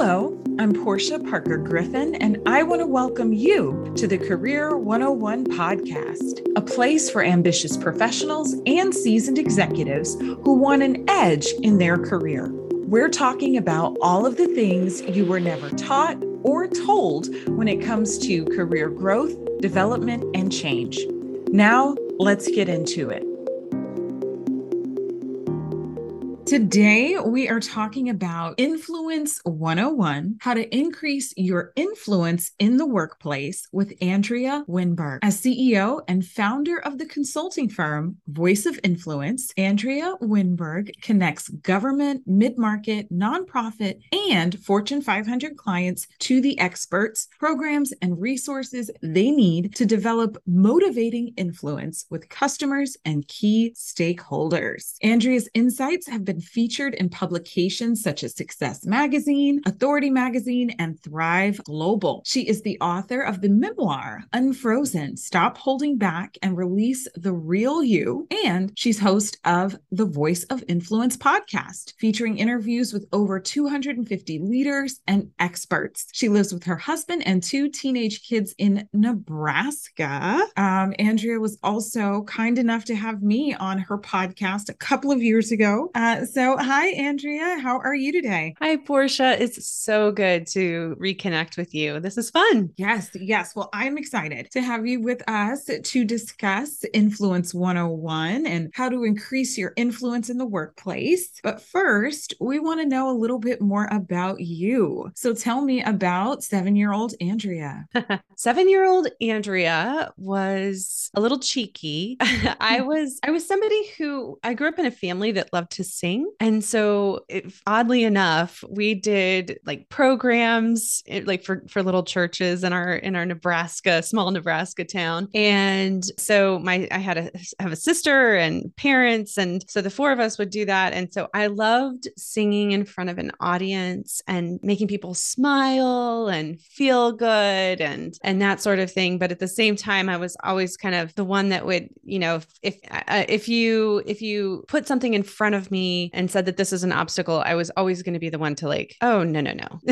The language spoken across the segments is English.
Hello, I'm Porschia Parker Griffin, and I want to welcome you to the Career 101 podcast, a place for ambitious professionals and seasoned executives who want an edge in their career. We're talking about all of the things you were never taught or told when it comes to career growth, development, and change. Now, let's get into it. Today, we are talking about Influence 101 how to increase your influence in the workplace with Andrea Wenburg. As CEO and founder of the consulting firm Voice of Influence, Andrea Wenburg connects government, mid market, nonprofit, and Fortune 500 clients to the experts, programs, and resources they need to develop motivating influence with customers and key stakeholders. Andrea's insights have been featured in publications such as Success Magazine, Authority Magazine, and Thrive Global. She is the author of the memoir Unfrozen Stop Holding Back and Release the Real You. And she's host of the Voice of Influence podcast, featuring interviews with over 250 leaders and experts. She lives with her husband and two teenage kids in Nebraska. Um, Andrea was also kind enough to have me on her podcast a couple of years ago. Uh, so, hi, Andrea. How are you today? Hi, Porschia. It's so good to reconnect with you. This is fun. Yes, yes. Well, I'm excited to have you with us to discuss Influence 101 and how to increase your influence in the workplace. But first, we want to know a little bit more about you. So, tell me about seven year old Andrea. seven year old Andrea was a little cheeky. I was I was somebody who I grew up in a family that loved to sing and so, it, oddly enough, we did like programs it, like for for little churches in our in our Nebraska small Nebraska town. And so my I had a have a sister and parents, and so the four of us would do that. And so I loved singing in front of an audience and making people smile and feel good and and that sort of thing. But at the same time, I was always kind of the one that would you know if if, uh, if you if you put something in front of me and said that this is an obstacle, I was always going to be the one to like, oh no, no, no.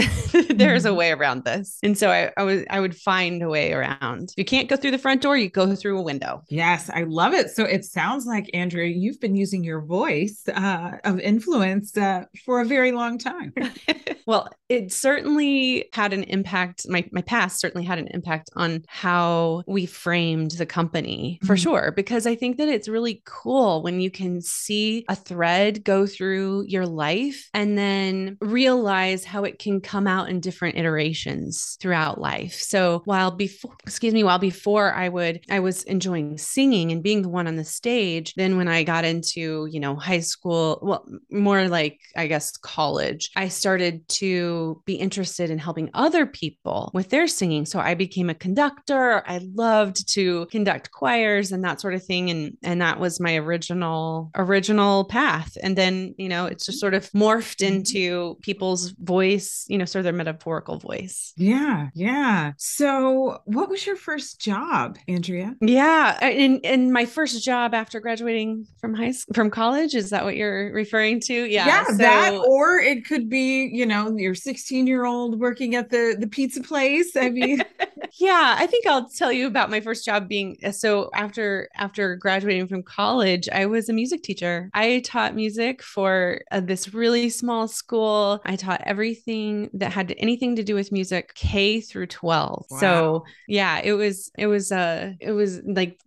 There's a mm-hmm. way around this. And so I, I was I would find a way around. If you can't go through the front door, you go through a window. Yes, I love it. So it sounds like Andrea, you've been using your voice uh, of influence uh, for a very long time. well, it certainly had an impact. My my past certainly had an impact on how we framed the company for mm-hmm. sure. Because I think that it's really cool when you can see a thread go through your life and then realize how it can come out in different iterations throughout life. So while before, excuse me, while before I would, I was enjoying singing and being the one on the stage. Then when I got into, you know, high school, well, more like, I guess, college, I started to be interested in helping other people with their singing. So I became a conductor. I loved to conduct choirs and that sort of thing. And, and that was my original, original path. And then you know it's just sort of morphed mm-hmm. into people's voice you know sort of their metaphorical voice. Yeah yeah. So what was your first job andrea? Yeah and in my first job after graduating from high school from college is that what you're referring to? Yeah yeah so, that or it could be you know your 16 year old working at the the pizza place. I mean yeah i think i'll tell you about my first job being so after after graduating from college i was a music teacher. I taught music for uh, this really small school. I taught everything that had anything to do with music K through 12. Wow. So, yeah, it was it was uh it was like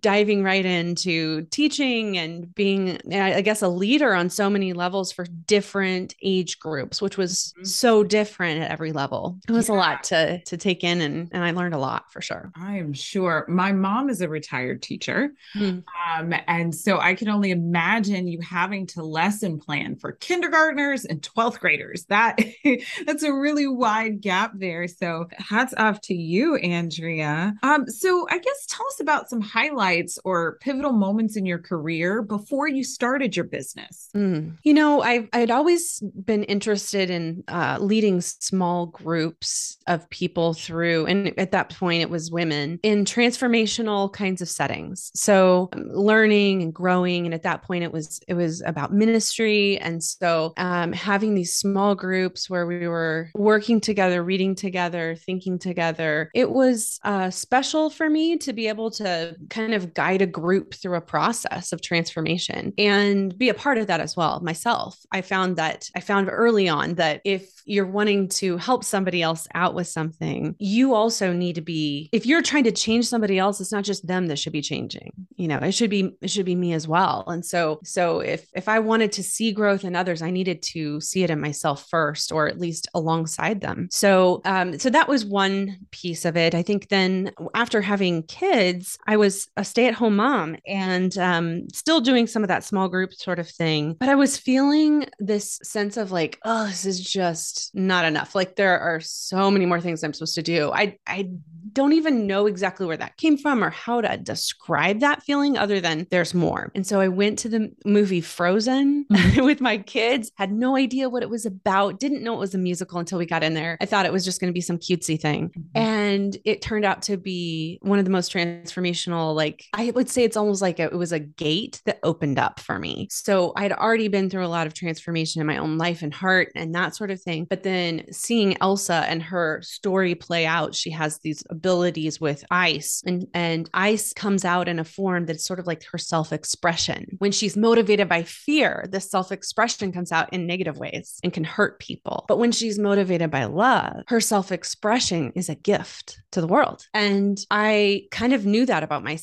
diving right into teaching and being i guess a leader on so many levels for different age groups which was mm-hmm. so different at every level it was yeah. a lot to to take in and and i learned a lot for sure i am sure my mom is a retired teacher mm. um, and so i can only imagine you having to lesson plan for kindergartners and 12th graders that that's a really wide gap there so hats off to you andrea um, so i guess tell us about some high highlights or pivotal moments in your career before you started your business? Mm. You know, I I'd always been interested in uh, leading small groups of people through, and at that point it was women in transformational kinds of settings. So um, learning and growing, and at that point it was it was about ministry, and so um, having these small groups where we were working together, reading together, thinking together. It was uh, special for me to be able to kind of guide a group through a process of transformation and be a part of that as well myself. I found that I found early on that if you're wanting to help somebody else out with something, you also need to be, if you're trying to change somebody else, it's not just them that should be changing. You know, it should be, it should be me as well. And so, so if, if I wanted to see growth in others, I needed to see it in myself first, or at least alongside them. So, um, so that was one piece of it. I think then after having kids, I was a stay at home mom and um, still doing some of that small group sort of thing. But I was feeling this sense of like, oh, this is just not enough. Like there are so many more things I'm supposed to do. I, I don't even know exactly where that came from or how to describe that feeling other than there's more. And so I went to the movie Frozen mm-hmm. with my kids, had no idea what it was about, didn't know it was a musical until we got in there. I thought it was just going to be some cutesy thing. Mm-hmm. And it turned out to be one of the most transformational, like I would say it's almost like a, it was a gate that opened up for me. So I'd already been through a lot of transformation in my own life and heart and that sort of thing. But then seeing Elsa and her story play out, she has these abilities with ice and and ice comes out in a form that's sort of like her self-expression when she's motivated by fear the self-expression comes out in negative ways and can hurt people but when she's motivated by love her self-expression is a gift to the world and i kind of knew that about myself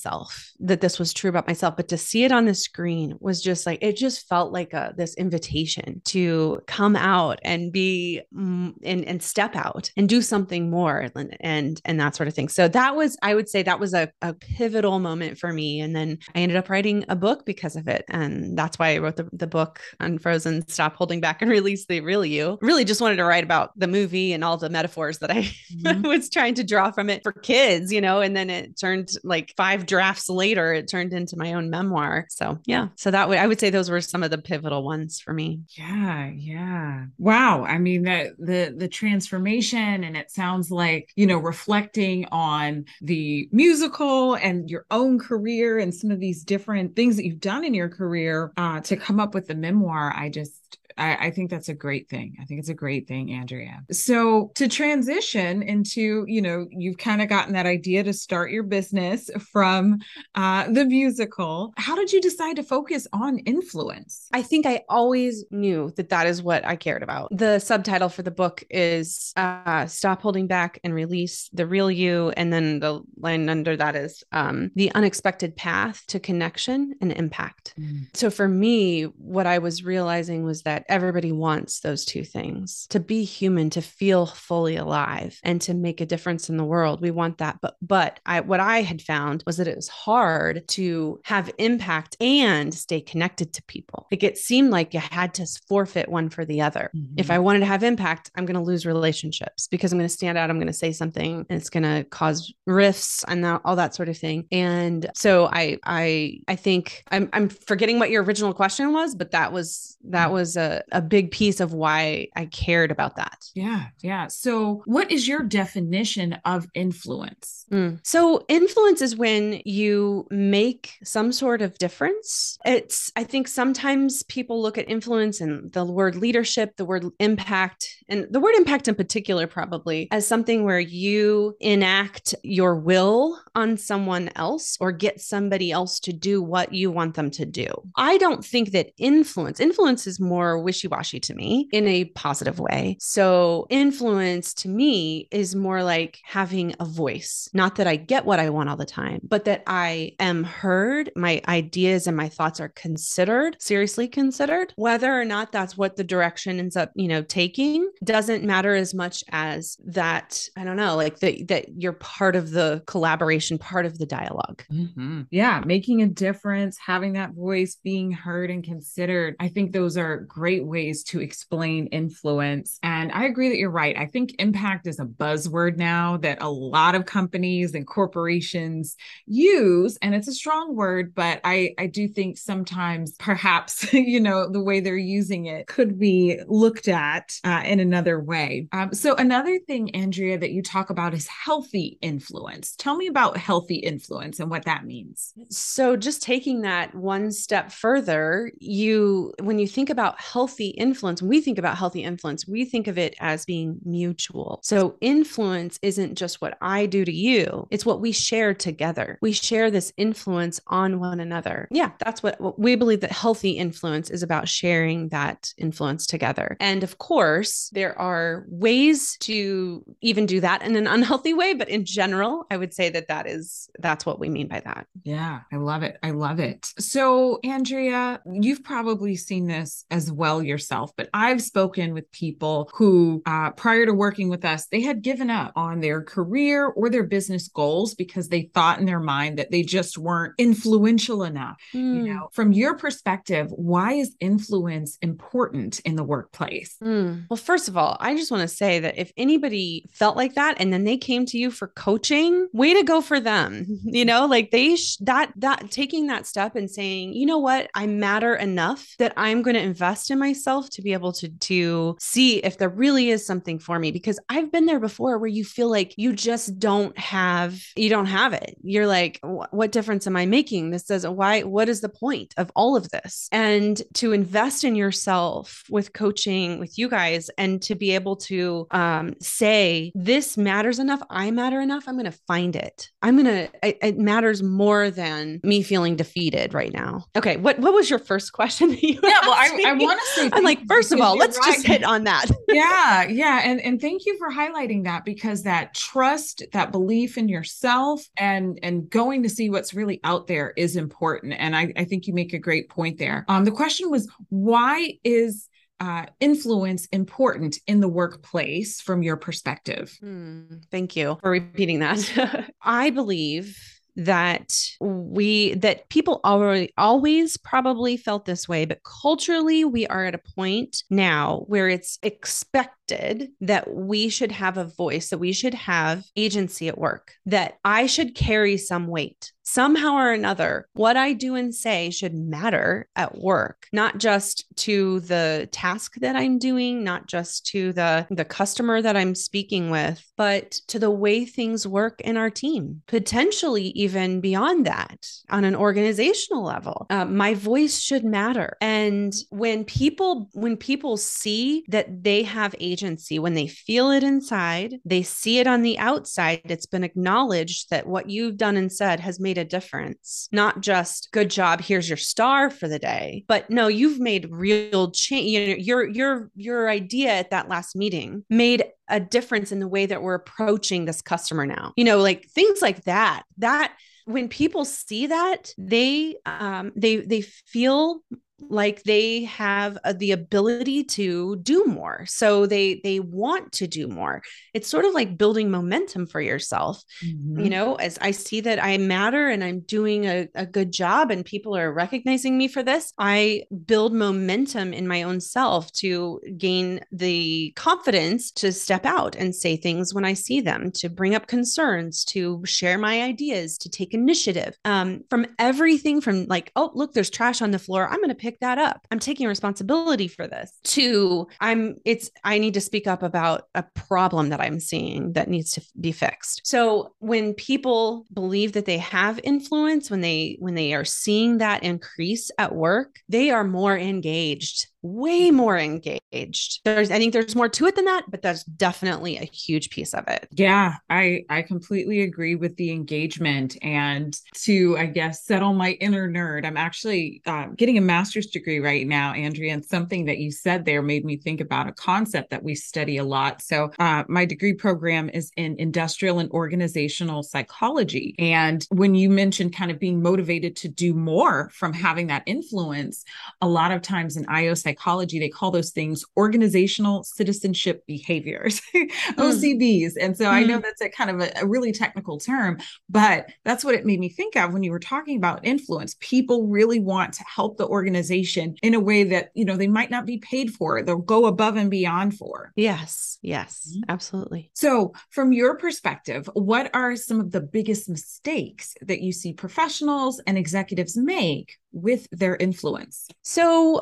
that this was true about myself but to see it on the screen was just like it just felt like a this invitation to come out and be mm, and, and step out and do something more and and, and that sort of of thing. So that was, I would say that was a, a pivotal moment for me. And then I ended up writing a book because of it. And that's why I wrote the, the book Unfrozen, Stop Holding Back and Release the Real You. Really just wanted to write about the movie and all the metaphors that I mm-hmm. was trying to draw from it for kids, you know, and then it turned like five drafts later, it turned into my own memoir. So yeah. So that way I would say those were some of the pivotal ones for me. Yeah. Yeah. Wow. I mean, that the the transformation and it sounds like, you know, reflecting on the musical and your own career and some of these different things that you've done in your career uh, to come up with the memoir. I just I, I, think that's a great thing. I think it's a great thing, Andrea. So to transition into, you know, you've kind of gotten that idea to start your business from uh, the musical. How did you decide to focus on influence? I think I always knew that that is what I cared about. The subtitle for the book is uh, "Stop Holding Back and Release the Real You," and then the line under that is um, "The Unexpected Path to Connection and Impact." Mm. So for me, what I was realizing was that everybody wants those two things to be human, to feel fully alive, and to make a difference in the world. We want that. But, but I, what I had found was that it was hard to have impact and stay connected to people. Like it seemed like you had to forfeit one for the other. Mm-hmm. If I wanted to have impact, I'm going to lose relationships because I'm going to stand out. I'm going to say something and it's going to cause rifts and that, all that sort of thing. And so I, I, I think I'm, I'm forgetting what your original question was, but that was, that mm. was a, a, big piece of why I cared about that. Yeah. Yeah. So, what is your definition of influence? Mm. So, influence is when you make some sort of difference. It's, I think sometimes people look at influence and the word leadership, the word impact, and the word impact in particular, probably as something where you enact your will on someone else or get somebody else to do what you want them to do. I don't think that influence, influence is more wishy washy to me in a positive way. So, influence to me is more like having a voice. Not that I get what I want all the time, but that I am heard, my ideas and my thoughts are considered, seriously considered. Whether or not that's what the direction ends up, you know, taking doesn't matter as much as that, I don't know, like that that you're part of the collaboration, part of the dialog mm-hmm. Yeah, making a difference, having that voice, being heard and considered. I think those are great great ways to explain influence. And I agree that you're right. I think impact is a buzzword now that a lot of companies and corporations use. And it's a strong word, but I, I do think sometimes perhaps, you know, the way they're using it could be looked at uh, in another way. Um, so, another thing, Andrea, that you talk about is healthy influence. Tell me about healthy influence and what that means. So, just taking that one step further, you, when you think about healthy influence, when we think about healthy influence, we think of it as being mutual. So, influence isn't just what I do to you, it's what we share together. We share this influence on one another. Yeah, that's what, what we believe that healthy influence is about sharing that influence together. And of course, there are ways to even do that in an unhealthy way, but in general, I would say that that is that's what we mean by that. Yeah, I love it. I love it. So, Andrea, you've probably seen this as well yourself, but I've spoken with people who, uh, prior to working with us, they had given up on their career or their business goals because they thought in their mind that they just weren't influential enough. Mm. You hmm. know, from your perspective, why is influence important in the workplace? Mm. Well, first of all, I just want to say that if anybody felt like that and then they came to you for coaching, way to go for them. You know, like they sh- that that taking that step and saying, you know what, I matter enough that I'm going to invest in myself to be able to to see if there really is something for me because I've been there before where you feel like you just don't have you don't have it. You're like, what difference am I making? This doesn't why what is the point of all of this? And to invest in yourself with coaching with you guys and to be able to um, say this matters enough, I matter enough, I'm going to find it. I'm going to it, matters more than me feeling defeated right now. Okay, what what was your first question? That you yeah, well, I, I want to say I'm like, first of all, let's right. just hit on that. yeah, yeah, and and thank you for highlighting that because that trust, that belief in yourself, and and going to see what's really out there is important. And I I think you make a great point there. Um, the question was why is uh, influence important in the workplace from your perspective? Hmm, thank you for repeating that. I believe that we that people already always probably felt this way but culturally we are at a point now where it's expected that we should have a voice that we should have agency at work that i should carry some weight somehow or another, what I do and say should matter at work, not just to the task that I'm doing, not just to the, the customer that I'm speaking with, but to the way things work in our team, potentially even beyond that on an organizational level. Uh, my voice should matter. And when people, when people see that they have agency, when they feel it inside, they see it on the outside, it's been acknowledged that what you've done and said has made a difference. Not just good job, here's your star for the day, but no, you've made real change. You know, your your your idea at that last meeting made a difference in the way that we're approaching this customer now. You know, like things like that. That when people see that, they um they they feel like they have uh, the ability to do more. So they they want to do more. It's sort of like building momentum for yourself mm-hmm. you know as i see that i matter and i'm doing a, a good job and people are recognizing me for this i build momentum in my own self to gain the confidence to step out and say things when i see them to bring up concerns to share my ideas to take initiative. Um, from everything from like oh look there's trash on the floor. I'm going to pick pick that up. I'm taking responsibility for this. Two, I'm it's I need to speak up about a problem that I'm seeing that needs to be fixed. So when people believe that they have influence, when they when they are seeing that increase at work, they are more engaged way more engaged. There's I think there's more to it than that, but that's definitely a huge piece of it. Yeah, I I completely agree with the engagement and to I guess settle my inner nerd. I'm actually uh, getting a master's degree right now, Andrea, and something that you said there made me think about a concept that we study a lot. So uh, my degree program is in industrial and organizational psychology, and when you mentioned kind of being motivated to do more from having that influence, a lot of times in IO psychology psychology, they call those things organizational citizenship behaviors, OCBs. Mm. And so mm. I know mm. that's a kind of a, a really technical term, but that's what it made me think of when you were talking about influence. People really want to help the organization in a way that, you know, they might not be paid for. They'll go above and beyond for. Yes. Yes. Mm-hmm. Absolutely. So, from your perspective, what are some of the biggest mistakes that you see professionals and executives make with their influence? So,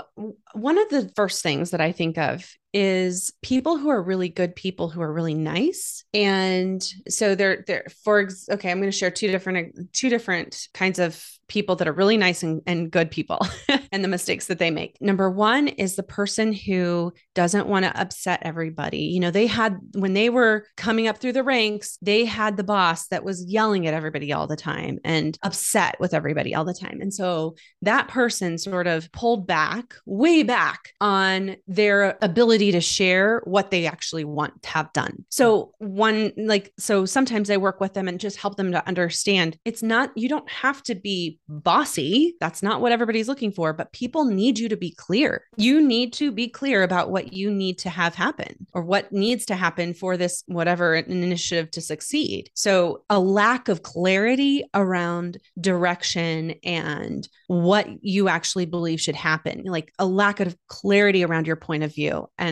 one of the first things that I think of is people who are really good people who are really nice. And so they're they're for okay i'm going to share two different two different kinds of people that are really nice and, and good people and the mistakes that they make. Number one is the person who doesn't want to upset everybody. You know they had when they were coming up through the ranks they had the boss that was yelling at everybody all the time and upset with everybody all the time. And so that person sort of pulled back way back on their ability ability to share what they actually want to have done. So, one, like, so sometimes I work with them and just help them to understand it's not, you don't have to be bossy. That's not what everybody's looking for, but people need you to be clear. You need to be clear about what you need to have happen or what needs to happen for this, whatever initiative to succeed. So, a lack of clarity around direction and what you actually believe should happen, like a lack of clarity around your point of view and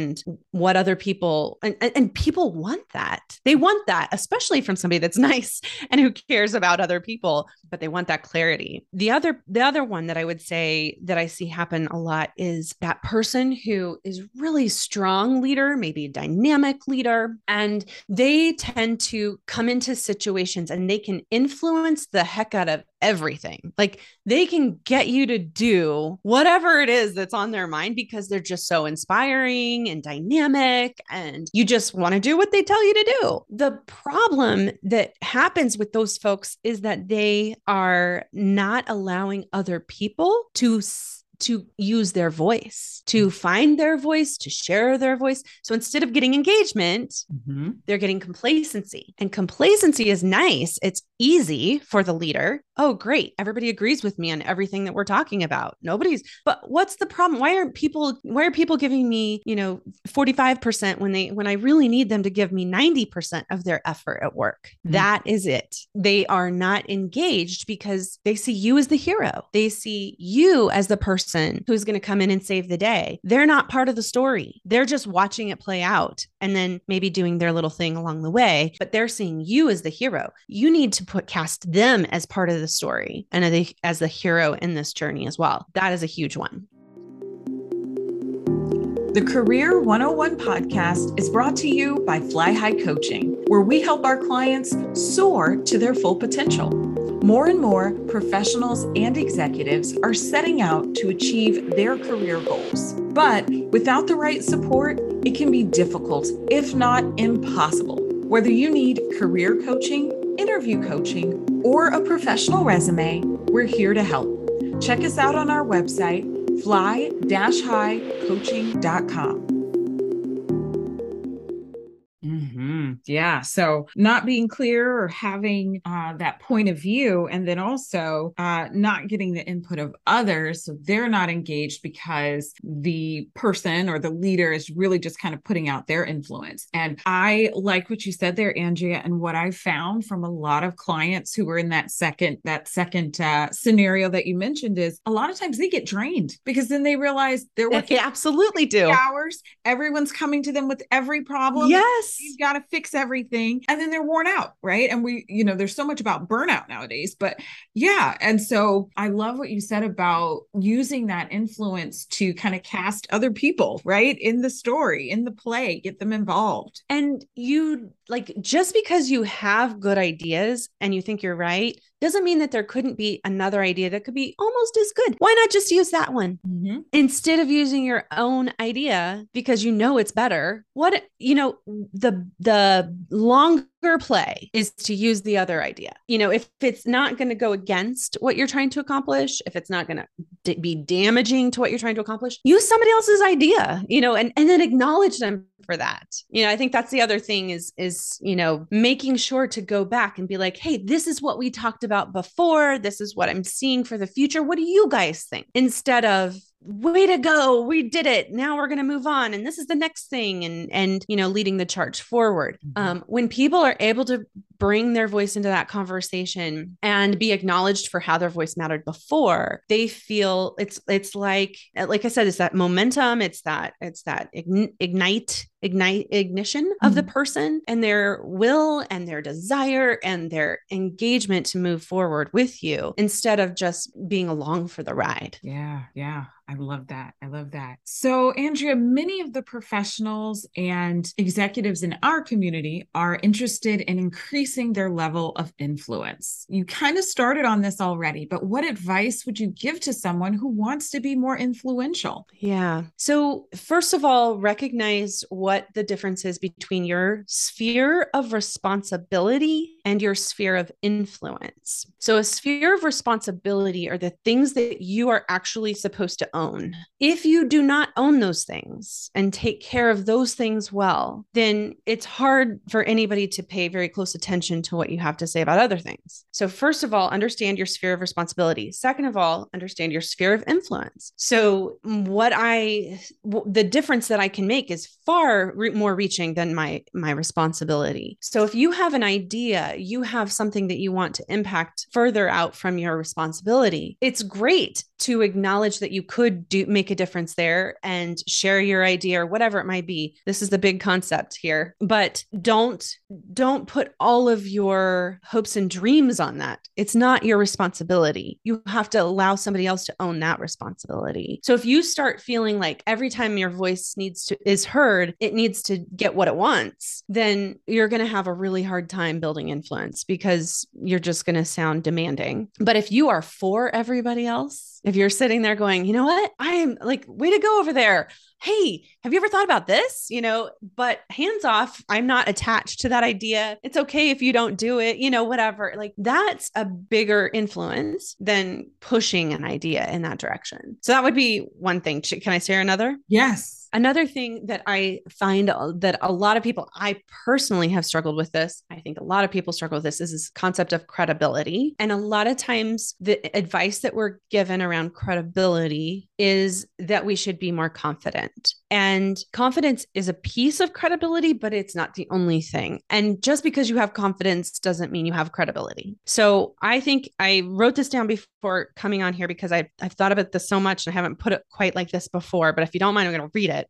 what other people and, and people want that. They want that especially from somebody that's nice and who cares about other people but they want that clarity. The other the other one that i would say that i see happen a lot is that person who is really strong leader maybe a dynamic leader and they tend to come into situations and they can influence the heck out of everything. Like they can get you to do whatever it is that's on their mind because they're just so inspiring and dynamic and you just want to do what they tell you to do. The problem that happens with those folks is that they are not allowing other people to to use their voice, to mm. find their voice, to share their voice. So instead of getting engagement, mm-hmm. they're getting complacency. And complacency is nice. It's easy for the leader. Oh, great. Everybody agrees with me on everything that we're talking about. Nobody's, but what's the problem? Why aren't people, why are people giving me, you know, 45% when they, when I really need them to give me 90% of their effort at work? Mm-hmm. That is it. They are not engaged because they see you as the hero. They see you as the person person who's going to come in and save the day. They're not part of the story. They're just watching it play out and then maybe doing their little thing along the way, but they're seeing you as the hero. You need to put cast them as part of the story and as the hero in this journey as well. That is a huge one. The Career 101 podcast is brought to you by Fly High Coaching, where we help our clients soar to their full potential. More and more professionals and executives are setting out to achieve their career goals. But without the right support, it can be difficult, if not impossible. Whether you need career coaching, interview coaching, or a professional resume, we're here to help. Check us out on our website, fly-highcoaching.com. Yeah. So not being clear or having uh, that point of view, and then also uh, not getting the input of others. So they're not engaged because the person or the leader is really just kind of putting out their influence. And I like what you said there, Andrea. And what I found from a lot of clients who were in that second, that second uh, scenario that you mentioned is a lot of times they get drained because then they realize they're working they absolutely do hours. Everyone's coming to them with every problem. Yes. You've got to fix everything and then they're worn out right and we you know there's so much about burnout nowadays but yeah and so i love what you said about using that influence to kind of cast other people right in the story in the play get them involved and you like just because you have good ideas and you think you're right doesn't mean that there couldn't be another idea that could be almost as good. Why not just use that one mm-hmm. instead of using your own idea because you know it's better? What you know the the longer play is to use the other idea. You know, if it's not going to go against what you're trying to accomplish, if it's not going to d- be damaging to what you're trying to accomplish, use somebody else's idea. You know, and and then acknowledge them for that. You know, I think that's the other thing is is, you know, making sure to go back and be like, "Hey, this is what we talked about before. This is what I'm seeing for the future. What do you guys think?" Instead of way to go we did it now we're going to move on and this is the next thing and and you know leading the charge forward mm-hmm. um, when people are able to bring their voice into that conversation and be acknowledged for how their voice mattered before they feel it's it's like like i said it's that momentum it's that it's that ignite ignite ignition mm-hmm. of the mm-hmm. person and their will and their desire and their engagement to move forward with you instead of just being along for the ride yeah yeah I love that. I love that. So, Andrea, many of the professionals and executives in our community are interested in increasing their level of influence. You kind of started on this already, but what advice would you give to someone who wants to be more influential? Yeah. So, first of all, recognize what the difference is between your sphere of responsibility and your sphere of influence. So, a sphere of responsibility are the things that you are actually supposed to own. If you do not own those things and take care of those things well, then it's hard for anybody to pay very close attention to what you have to say about other things. So, first of all, understand your sphere of responsibility. Second of all, understand your sphere of influence. So, what I, the difference that I can make is far re- more reaching than my my responsibility. So, if you have an idea, you have something that you want to impact further out from your responsibility. It's great to acknowledge that you could do make a difference there and share your idea or whatever it might be. This is the big concept here but don't don't put all of your hopes and dreams on that. It's not your responsibility. You have to allow somebody else to own that responsibility. So if you start feeling like every time your voice needs to is heard it needs to get what it wants then you're going to have a really hard time building influence because you're just going to sound demanding. But if you are for everybody else if you're sitting there going, you know what? I am like, way to go over there. Hey, have you ever thought about this? You know, but hands off, I'm not attached to that idea. It's okay if you don't do it, you know, whatever. Like that's a bigger influence than pushing an idea in that direction. So that would be one thing. Can I share another? Yes. Another thing that I find that a lot of people, I personally have struggled with this. I think a lot of people struggle with this is this concept of credibility. And a lot of times the advice that we're given around credibility is that we should be more confident. And confidence is a piece of credibility, but it's not the only thing. And just because you have confidence doesn't mean you have credibility. So I think I wrote this down before coming on here because I, I've thought about this so much and I haven't put it quite like this before. But if you don't mind, I'm going to read it.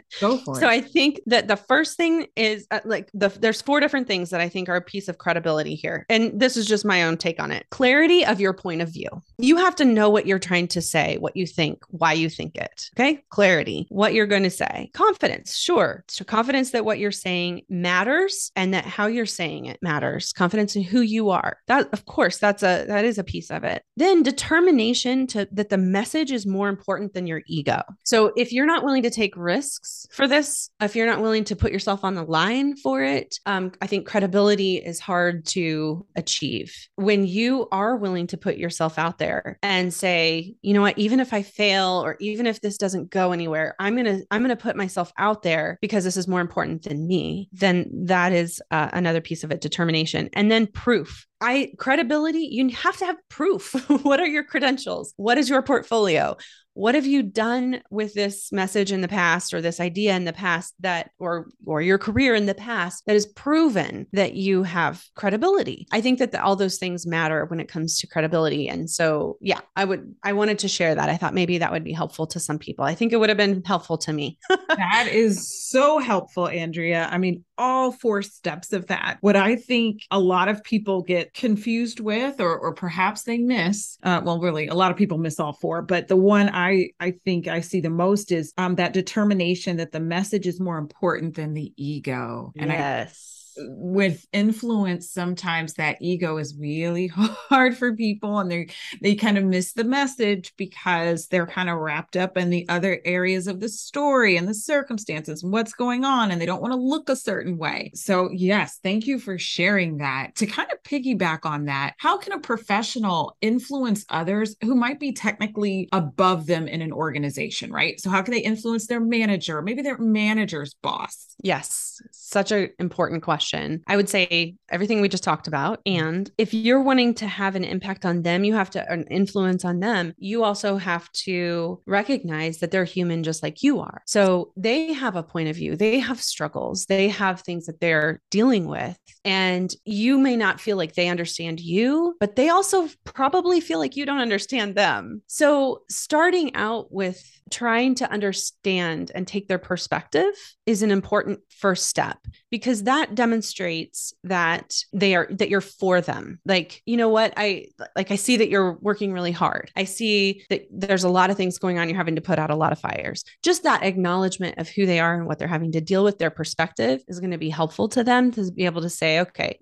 Go for it. So I think that the first thing is uh, like the there's four different things that I think are a piece of credibility here. And this is just my own take on it. Clarity of your point of view. You have to know what you're trying to say, what you think, why you think it. Okay? Clarity. What you're going to say. Confidence. Sure. So confidence that what you're saying matters and that how you're saying it matters. Confidence in who you are. That of course that's a that is a piece of it. Then determination to that the message is more important than your ego. So if you're not willing to take risks for this. If you're not willing to put yourself on the line for it, um, I think credibility is hard to achieve. When you are willing to put yourself out there and say, you know what, even if I fail or even if this doesn't go anywhere, I'm gonna I'm gonna put myself out there because this is more important than me. Then that is uh, another piece of it, determination, and then proof. I credibility, you have to have proof. what are your credentials? What is your portfolio? what have you done with this message in the past or this idea in the past that or or your career in the past that has proven that you have credibility i think that the, all those things matter when it comes to credibility and so yeah i would i wanted to share that i thought maybe that would be helpful to some people i think it would have been helpful to me that is so helpful andrea i mean all four steps of that what i think a lot of people get confused with or, or perhaps they miss uh, well really a lot of people miss all four but the one I I think I see the most is um that determination that the message is more important than the ego. And yes. I with influence sometimes that ego is really hard for people and they they kind of miss the message because they're kind of wrapped up in the other areas of the story and the circumstances and what's going on and they don't want to look a certain way. So yes thank you for sharing that. To kind of piggyback on that how can a professional influence others who might be technically above them in an organization right? So how can they influence their manager maybe their manager's boss? Yes such an important question question, I would say everything we just talked about. And if you're wanting to have an impact on them, you have to an influence on them. You also have to recognize that they're human just like you are. So they have a point of view, they have struggles, they have things that they're dealing with. And you may not feel like they understand you, but they also probably feel like you don't understand them. So starting out with trying to understand and take their perspective is an important first step because that demonstrates that they are that you're for them. Like you know what? I like i see that you're working really hard. I see that there's a lot of things going on. You're having to put out a lot of fires. Just that acknowledgement of who they are and what they're having to deal with their perspective is going to be helpful to them to be able to say okay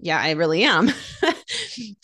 yeah i really am.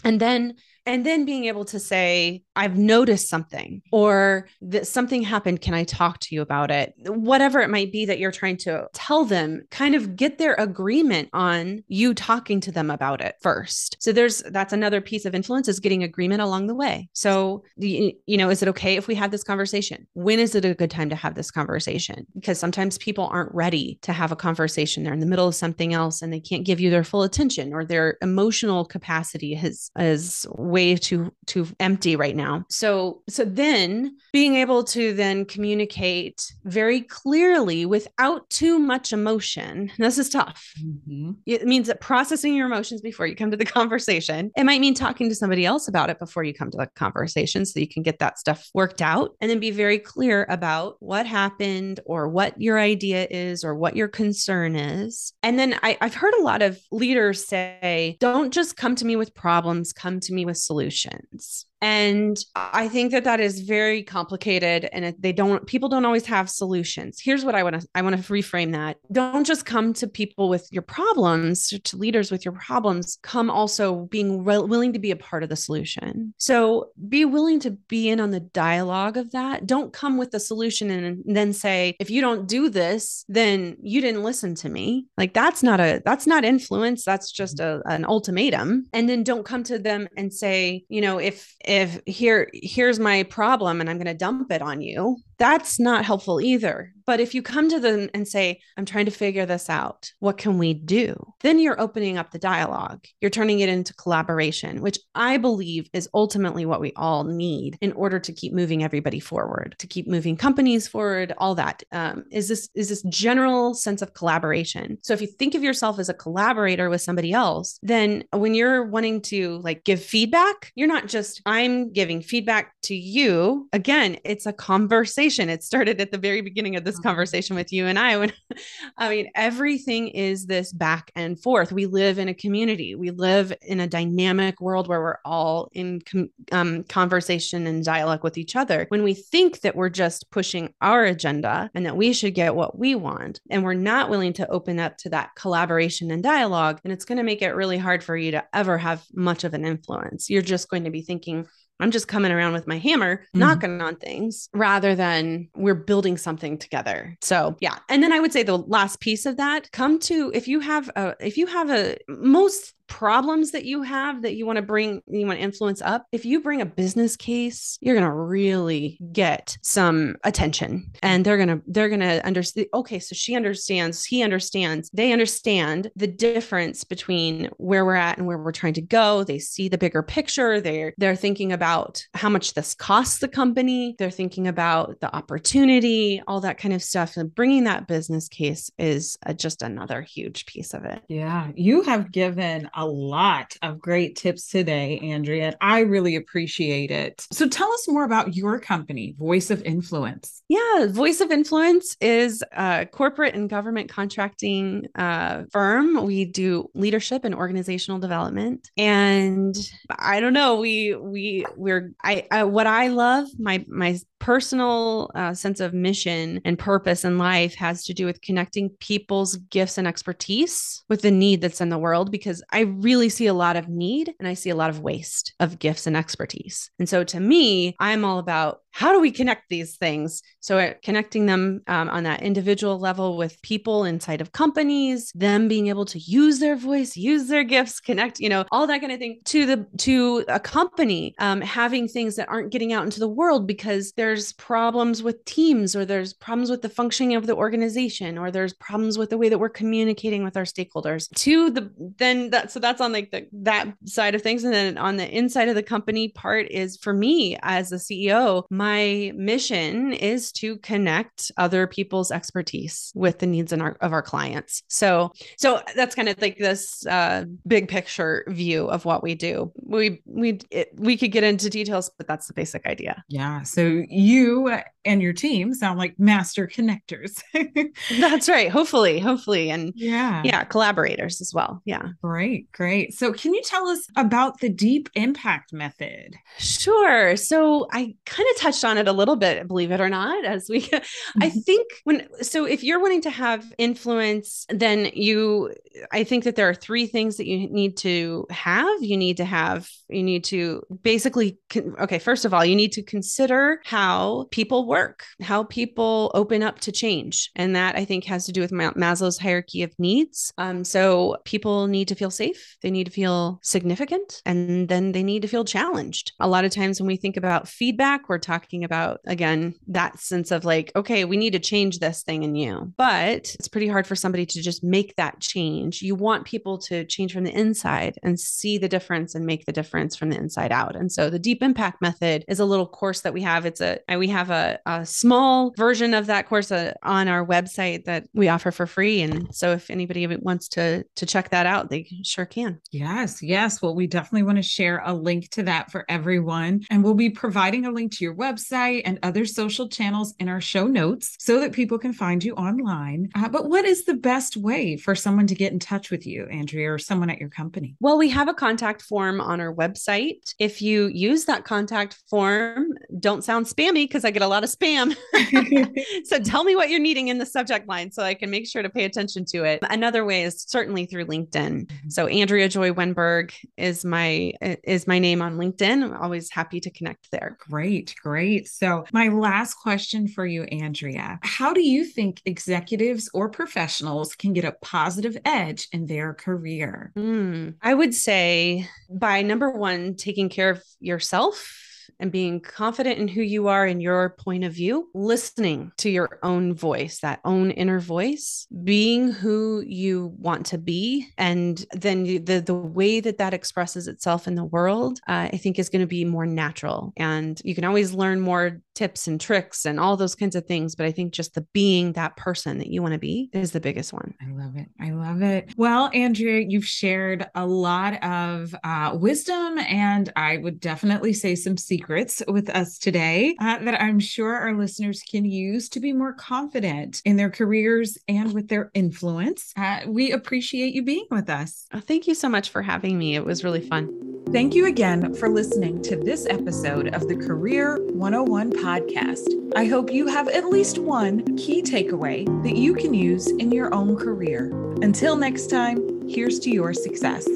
And then and then being able to say i've noticed something or that something happened can i talk to you about it? Whatever it might be that you're trying to tell them kind of get their agreement on you talking to them about it first. So there's that's another piece of influence is getting agreement along the way. So you, know is it okay if we have this conversation? When is it a good time to have this conversation? Because sometimes people aren't ready to have a conversation. They're in the middle of something else and they can't give you their full attention or their emotional capacity has is way too too empty right now. So so then being able to then communicate very clearly without too much emotion this is tough. Mm-hmm. it means that processing your emotions before you come to the conversation it might mean talking to somebody else about it before you come to the conversation so you can get that stuff worked out and then be very clear about what happened or what your idea is or what your concern is. And then I, i've heard a lot of leaders say don't just come to me with problems come to me with solutions and I think that that is very complicated and they don't people don't always have solutions. Here's what I want to I want to reframe that. Don't just come to people with your problems, to leaders with your problems, come also being re- willing to be a part of the solution. So be willing to be in on the dialogue of that. Don't come with the solution and then say if you don't do this, then you didn't listen to me. Like that's not a that's not influence, that's just a, an ultimatum. And then don't come to them and say, you know, if if here here's my problem and i'm going to dump it on you that's not helpful either. But if you come to them and say, I'm trying to figure this out, what can we do? Then you're opening up the dialogue. You're turning it into collaboration, which I believe is ultimately what we all need in order to keep moving everybody forward, to keep moving companies forward, all that um, is this is this general sense of collaboration. So if you think of yourself as a collaborator with somebody else, then when you're wanting to like give feedback, you're not just I'm giving feedback to you. Again, it's a conversation conversation. It started at the very beginning of this mm-hmm. conversation with you and I. When I mean, everything is this back and forth. We live in a community. We live in a dynamic world where we're all in com- um, conversation and dialogue with each other. When we think that we're just pushing our agenda and that we should get what we want, and we're not willing to open up to that collaboration and dialogue, and it's going to make it really hard for you to ever have much of an influence. You're just going to be thinking, I'm just coming around with my hammer, mm-hmm. knocking on things rather than we're building something together. So, yeah. And then I would say the last piece of that come to if you have a, if you have a, most problems that you have that you want to bring, you want to influence up, if you bring a business case, you're going to really get some attention and they're going to, they're going to understand. Okay. So she understands, he understands, they understand the difference between where we're at and where we're trying to go. They see the bigger picture. They're, they're thinking about how much this costs the company. They're thinking about the opportunity, all that kind of stuff. And bringing that business case is a, just another huge piece of it. Yeah. You have given a lot of great tips today, Andrea. I really appreciate it. So tell us more about your company, Voice of Influence. Yeah, Voice of Influence is a corporate and government contracting uh, firm. We do leadership and organizational development. And I don't know, we we we're I, I what I love my my personal uh, sense of mission and purpose in life has to do with connecting people's gifts and expertise with the need that's in the world because I really see a lot of need and I see a lot of waste of gifts and expertise. And so to me, I'm all about how do we connect these things? So uh, connecting them um, on that individual level with people inside of companies, them being able to use their voice, use their gifts, connect, you know, all that kind of thing to the to a company um, having things that aren't getting out into the world because there's problems with teams or there's problems with the functioning of the organization or there's problems with the way that we're communicating with our stakeholders. To the then that so that's on like the that side of things, and then on the inside of the company part is for me as a CEO, my mission is to connect other people's expertise with the needs our, of our clients. So so that's kind of like this uh, big picture view of what we do. We we it, we could get into details, but that's the basic idea. Yeah. So you and your team sound like master connectors. that's right. Hopefully, hopefully, and yeah, yeah, collaborators as well. Yeah. Great, great. So can you tell us about the deep impact method? Sure. So I kind of touched on it a little bit, believe it or not, as we I think when so if you're wanting to have influence, then you I think that there are three things that you need to have. You need to have you need to basically okay, first of all, you need to consider how people work, how people open up to change. And that I think has to do with Maslow's hierarchy of needs. Um, so people need to feel safe, they need to feel significant, and then they need to feel challenged. A lot of times when we think about feedback, we're talking about, again, that sense of like, okay, we need to change this thing in you. But it's pretty hard for somebody to just make that change. You want people to change from the inside and see the difference and make the difference from the inside out. And so the deep impact method is a little course that we have. It's a, we have a, a small version of that course uh, on our website that we offer for free. And so if anybody wants to, to check that out, they sure can. Yes, yes. Well, we definitely want to share a link to that for everyone. And we'll be providing a link to your website and other social channels in our show notes so that people can find you online. Uh, but what is the best way for someone to get in touch with you, Andrea, or someone at your company? Well, we have a contact form on our website. If you use that contact form, don't sound spammy because I get a lot of spam. so tell me what you're needing in the subject line so I can make sure to pay attention to it. Another way is certainly through LinkedIn. Mm-hmm. So Andrea Joy Wenburg is my is my name on LinkedIn. I'm always happy to connect there. Great, great. So my last question for you, Andrea, how do you think executives or professionals can get a positive edge in their career? Mm, I would say by number one, taking care of yourself and being confident in who you are and your point of view, listening to your own voice, that own inner voice, being who you want to be. And then the, the way that that expresses itself in the world, uh, I think is going to be more natural. And you can always learn more tips and tricks and all those kinds of things. But I think just the being that person that you want to be is the biggest one. I love it. I love it. Well, Andrea, you've shared a lot of uh, wisdom and I would definitely say some secrets with us today uh, that I'm sure our listeners can use to be more confident in their careers and with their influence. Uh, we appreciate you being with us. Oh, thank you so much for having me. It was really fun. Thank you again for listening to this episode of the Career 101 podcast. I hope you have at least one key takeaway that you can use in your own career. Until next time, here's to your success.